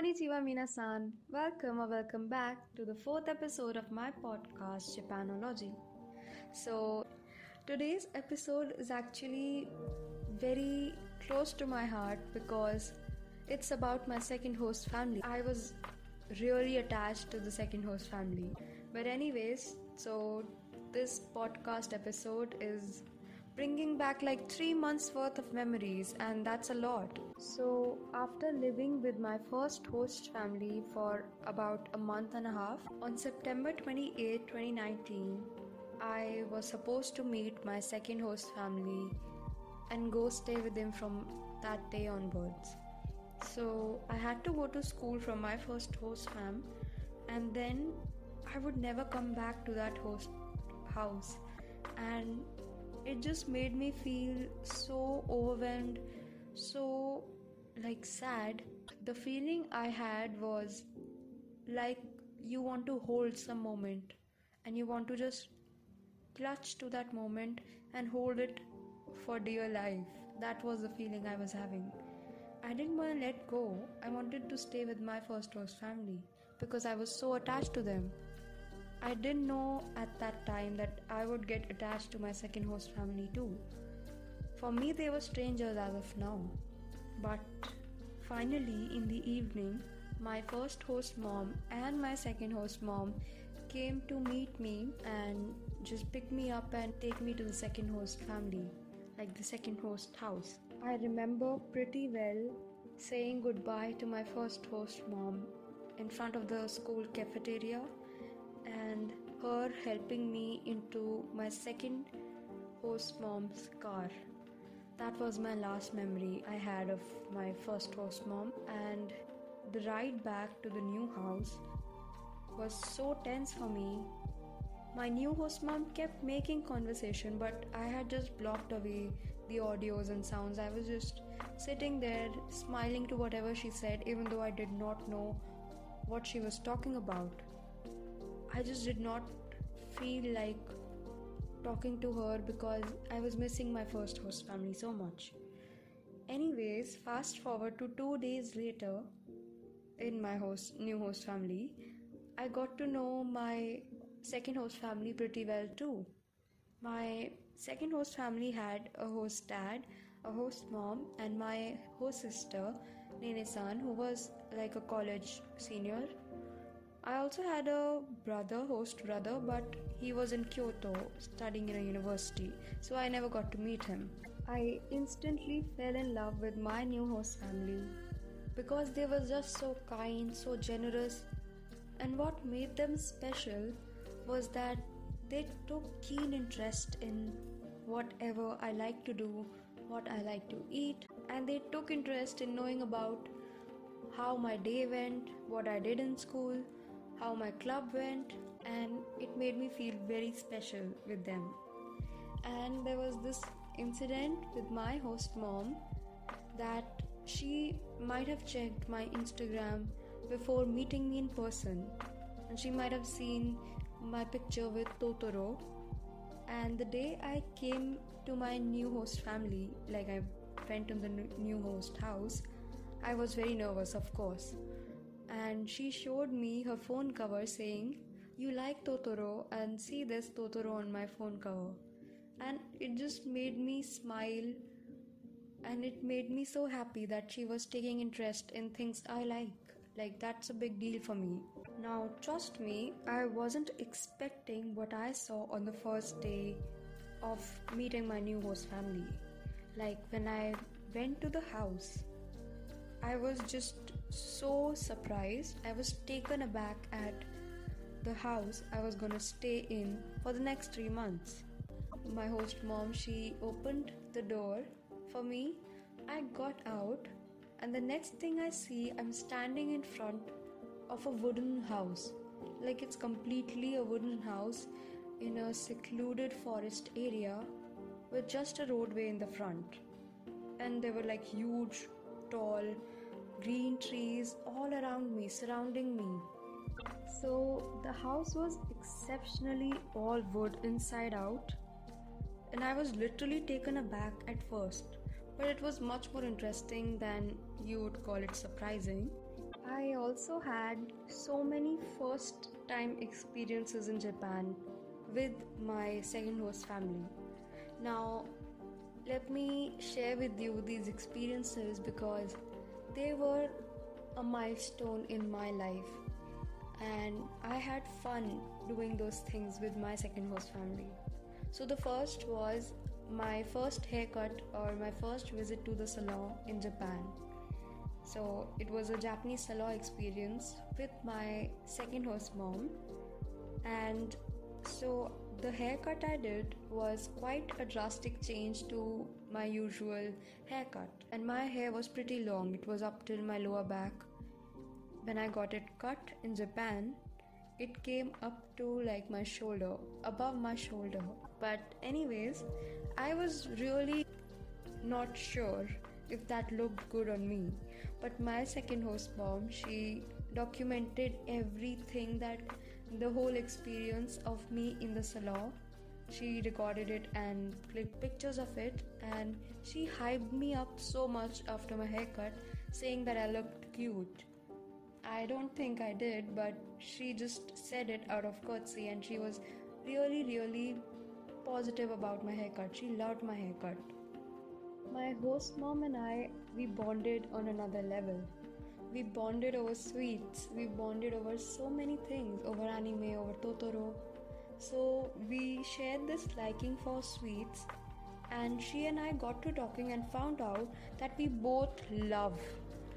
Konnichiwa minasan. Welcome or welcome back to the fourth episode of my podcast Japanology. So, today's episode is actually very close to my heart because it's about my second host family. I was really attached to the second host family. But, anyways, so this podcast episode is bringing back like three months worth of memories, and that's a lot. So, after living with my first host family for about a month and a half, on September 28, 2019, I was supposed to meet my second host family and go stay with them from that day onwards. So, I had to go to school from my first host fam, and then I would never come back to that host house. And it just made me feel so overwhelmed, so like sad. The feeling I had was like you want to hold some moment and you want to just clutch to that moment and hold it for dear life. That was the feeling I was having. I didn't want to let go. I wanted to stay with my first host family because I was so attached to them. I didn't know at that time that I would get attached to my second host family too. For me, they were strangers as of now. But finally, in the evening, my first host mom and my second host mom came to meet me and just pick me up and take me to the second host family, like the second host house. I remember pretty well saying goodbye to my first host mom in front of the school cafeteria and her helping me into my second host mom's car. That was my last memory I had of my first host mom, and the ride back to the new house was so tense for me. My new host mom kept making conversation, but I had just blocked away the audios and sounds. I was just sitting there smiling to whatever she said, even though I did not know what she was talking about. I just did not feel like talking to her because I was missing my first host family so much. Anyways, fast forward to two days later in my host new host family, I got to know my second host family pretty well too. My second host family had a host dad, a host mom, and my host sister, Nene san, who was like a college senior I also had a brother, host brother, but he was in Kyoto studying in a university, so I never got to meet him. I instantly fell in love with my new host family because they were just so kind, so generous, and what made them special was that they took keen interest in whatever I like to do, what I like to eat, and they took interest in knowing about how my day went, what I did in school how my club went, and it made me feel very special with them. And there was this incident with my host mom that she might have checked my Instagram before meeting me in person, and she might have seen my picture with Totoro. And the day I came to my new host family, like I went to the new host house, I was very nervous, of course and she showed me her phone cover saying, You like Totoro and see this Totoro on my phone cover. And it just made me smile and it made me so happy that she was taking interest in things I like. Like, that's a big deal for me. Now, trust me, I wasn't expecting what I saw on the first day of meeting my new host family. Like, when I went to the house, I was just so surprised. I was taken aback at the house I was gonna stay in for the next three months. My host mom, she opened the door for me. I got out, and the next thing I see, I'm standing in front of a wooden house. Like it's completely a wooden house in a secluded forest area with just a roadway in the front. And there were like huge tall green trees all around me, surrounding me. So the house was exceptionally all wood inside out, and I was literally taken aback at first, but it was much more interesting than you would call it surprising. I also had so many first time experiences in Japan with my second host family. Now, let me share with you these experiences because they were a milestone in my life and I had fun doing those things with my second host family. So, the first was my first haircut or my first visit to the salon in Japan. So, it was a Japanese salon experience with my second host mom, and so the haircut I did was quite a drastic change to my usual haircut, and my hair was pretty long, it was up till my lower back when I got it cut in Japan, it came up to like my shoulder, above my shoulder. But, anyways, I was really not sure if that looked good on me. But my second host mom, she documented everything that the whole experience of me in the salon. She recorded it and clicked pictures of it, and she hyped me up so much after my haircut, saying that I looked cute I don't think I did, but she just said it out of courtesy and she was really, really positive about my haircut. She loved my haircut. My host mom and I, we bonded on another level. We bonded over sweets, we bonded over so many things over anime, over Totoro. So we shared this liking for sweets, and she and I got to talking and found out that we both love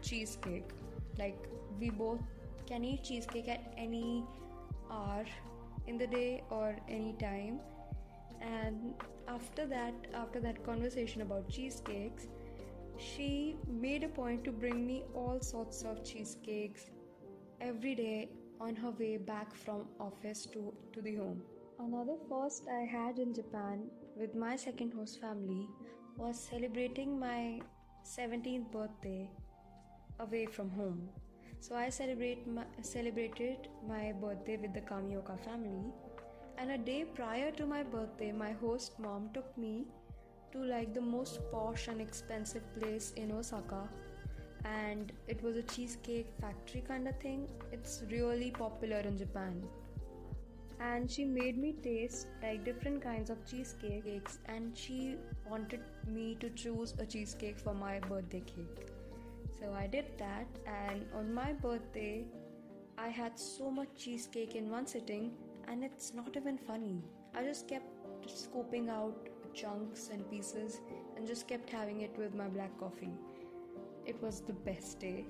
cheesecake. Like, we both can eat cheesecake at any hour in the day or any time and after that after that conversation about cheesecakes she made a point to bring me all sorts of cheesecakes every day on her way back from office to, to the home another first i had in japan with my second host family was celebrating my 17th birthday away from home so I celebrate my, celebrated my birthday with the Kamioka family. And a day prior to my birthday, my host mom took me to like the most posh and expensive place in Osaka. And it was a cheesecake factory kind of thing. It's really popular in Japan. And she made me taste like different kinds of cheesecakes, and she wanted me to choose a cheesecake for my birthday cake. So I did that, and on my birthday, I had so much cheesecake in one sitting, and it's not even funny. I just kept scooping out chunks and pieces and just kept having it with my black coffee. It was the best day.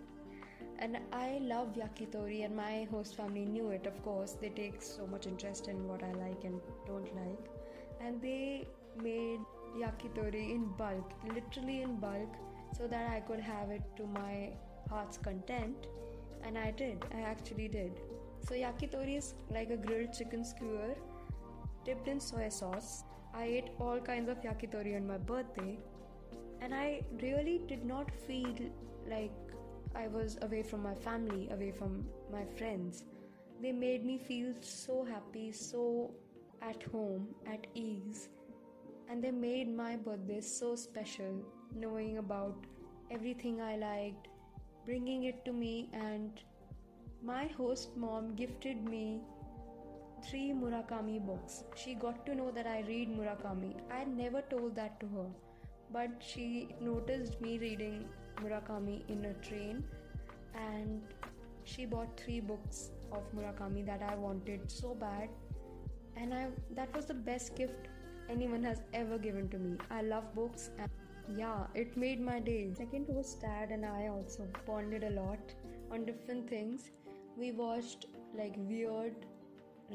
And I love yakitori, and my host family knew it, of course. They take so much interest in what I like and don't like. And they made yakitori in bulk, literally in bulk so that I could have it to my heart's content. And I did, I actually did. So, yakitori is like a grilled chicken skewer dipped in soy sauce. I ate all kinds of yakitori on my birthday, and I really did not feel like I was away from my family, away from my friends. They made me feel so happy, so at home, at ease, and they made my birthday so special knowing about everything I liked, bringing it to me, and my host mom gifted me three Murakami books. She got to know that I read Murakami. I never told that to her, but she noticed me reading Murakami in a train and she bought three books of Murakami that I wanted so bad and I that was the best gift anyone has ever given to me. I love books and yeah, it made my day. Second was dad and I also bonded a lot on different things. We watched like weird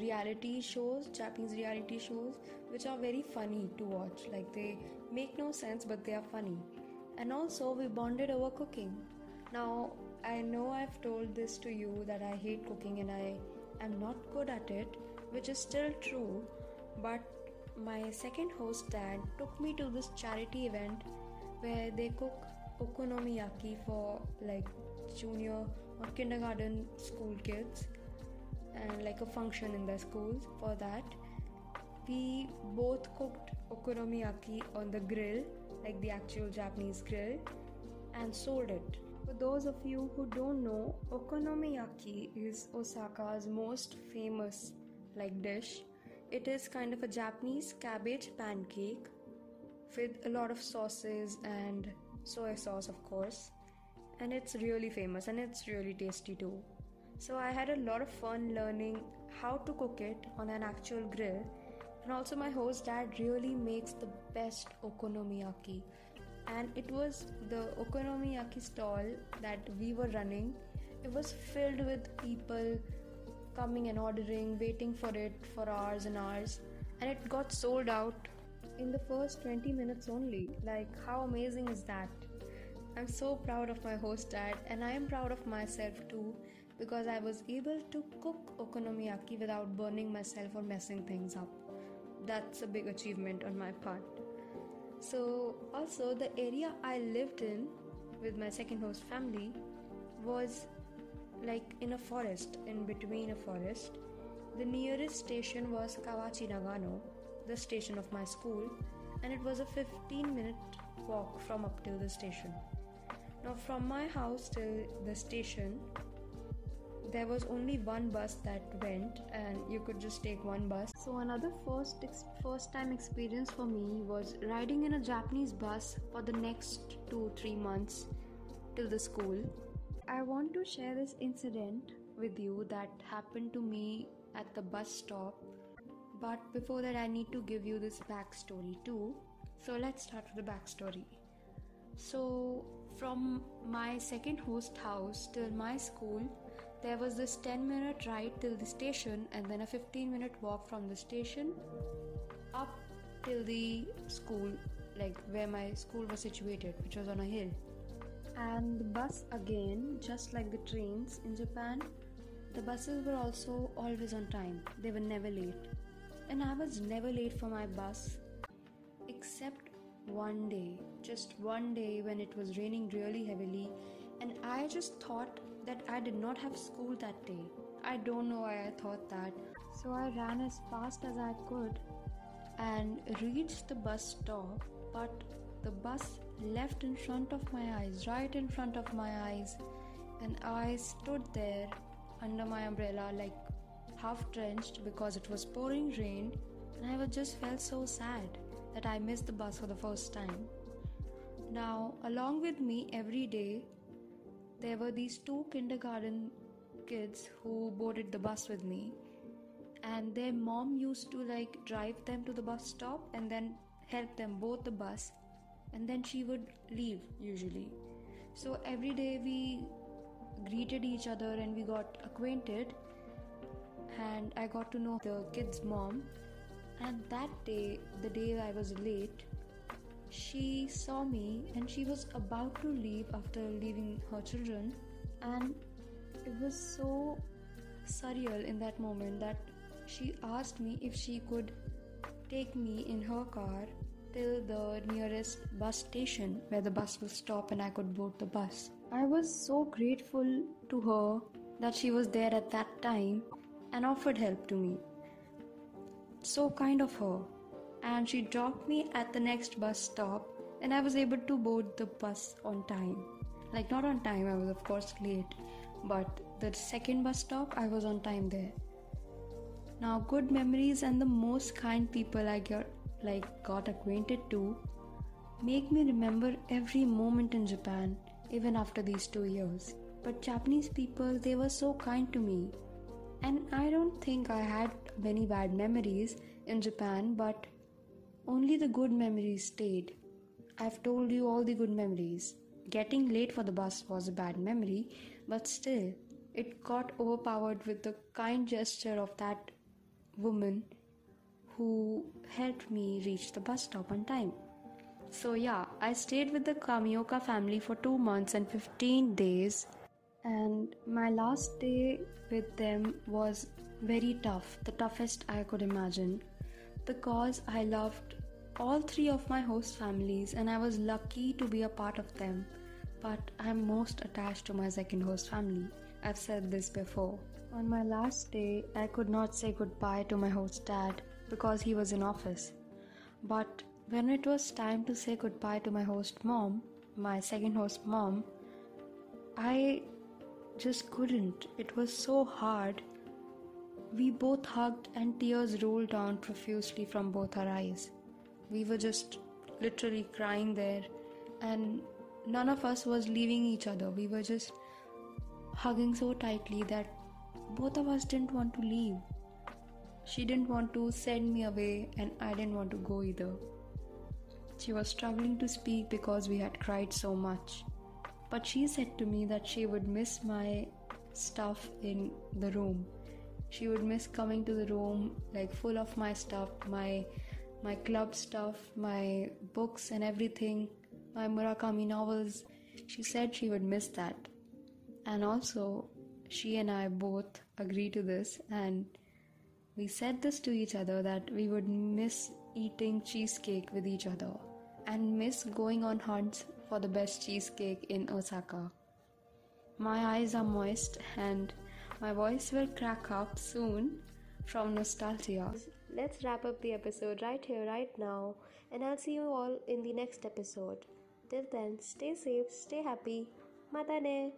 reality shows, Japanese reality shows, which are very funny to watch. Like they make no sense, but they are funny. And also, we bonded over cooking. Now, I know I've told this to you that I hate cooking and I am not good at it, which is still true, but my second host dad took me to this charity event where they cook okonomiyaki for like junior or kindergarten school kids and like a function in the schools for that we both cooked okonomiyaki on the grill like the actual japanese grill and sold it For those of you who don't know, okonomiyaki is Osaka's most famous like dish. It is kind of a Japanese cabbage pancake with a lot of sauces and soy sauce, of course. And it's really famous and it's really tasty too. So I had a lot of fun learning how to cook it on an actual grill. And also, my host dad really makes the best okonomiyaki. And it was the okonomiyaki stall that we were running. It was filled with people coming and ordering waiting for it for hours and hours. And it got sold out in the first 20 minutes only. Like how amazing is that? I'm so proud of my host dad and i am proud of myself too because i was able to cook okonomiyaki without burning myself or messing things up that's a big achievement on my part so, also, the area I lived in with my second host family was like in a forest, in between a forest. The nearest station was Kawachi Nagano, the station of my school, and it was a 15 minute walk from up till the station. Now, from my house till the station, there was only one bus that went and you could just take one bus. So another first ex- first time experience for me was riding in a japanese bus for the next 2 3 months till the school. I want to share this incident with you that happened to me at the bus stop. But before that i need to give you this backstory too. So let's start with the backstory. So from my second host house till my school there was this 10 minute ride till the station and then a 15 minute walk from the station up till the school, like where my school was situated, which was on a hill. And the bus again, just like the trains in Japan, the buses were also always on time, they were never late. And I was never late for my bus, except one day, just one day when it was raining really heavily, and I just thought that I did not have school that day. I don't know why I thought that. So I ran as fast as I could and reached the bus stop, but the bus left in front of my eyes, right in front of my eyes, and I stood there under my umbrella, like half drenched because it was pouring rain, and I just felt so sad that I missed the bus for the first time. Now, along with me every day there were these two kindergarten kids who boarded the bus with me. And their mom used to like drive them to the bus stop and then help them board the bus. And then she would leave usually. So every day we greeted each other and we got acquainted. And i got to know the kid's mom. And that day the day i was late she saw me and she was about to leave after leaving her children and it was so surreal in that moment that she asked me if she could take me in her car till the nearest bus station where the bus will stop and I could board the bus. I was so grateful to her that she was there at that time and offered help to me. So kind of her and she dropped me at the next bus stop and I was able to board the bus on time. Like not on time, I was of course late, but the second bus stop I was on time there. Now good memories and the most kind people I got like got acquainted to make me remember every moment in Japan even after these 2 years. But Japanese people they were so kind to me. And I don't think I had many bad memories in Japan, but only the good memories stayed. I've told you all the good memories. Getting late for the bus was a bad memory, but still, it got overpowered with the kind gesture of that woman who helped me reach the bus stop on time. So, yeah, I stayed with the Kamioka family for 2 months and 15 days, and my last day with them was very tough, the toughest I could imagine, because I loved all three of my host families and I was lucky to be a part of them. But I'm most attached to my second host family. I've said this before. On my last day, I could not say goodbye to my host dad because he was in office. But when it was time to say goodbye to my host mom, my second host mom, I just couldn't. It was so hard. We both hugged, and tears rolled down profusely from both our eyes. We were just literally crying there, and none of us was leaving each other. We were just hugging so tightly that both of us didn't want to leave. She didn't want to send me away, and I didn't want to go either. She was struggling to speak because we had cried so much. But she said to me that she would miss my stuff in the room. She would miss coming to the room like full of my stuff, my my club stuff, my books and everything, my Murakami novels. She said she would miss that. And also, she and I both agree to this and we said this to each other that we would miss eating cheesecake with each other and miss going on hunts for the best cheesecake in Osaka. My eyes are moist and my voice will crack up soon from nostalgia. Let's wrap up the episode right here, right now, and I'll see you all in the next episode. Till then, stay safe, stay happy. Matane!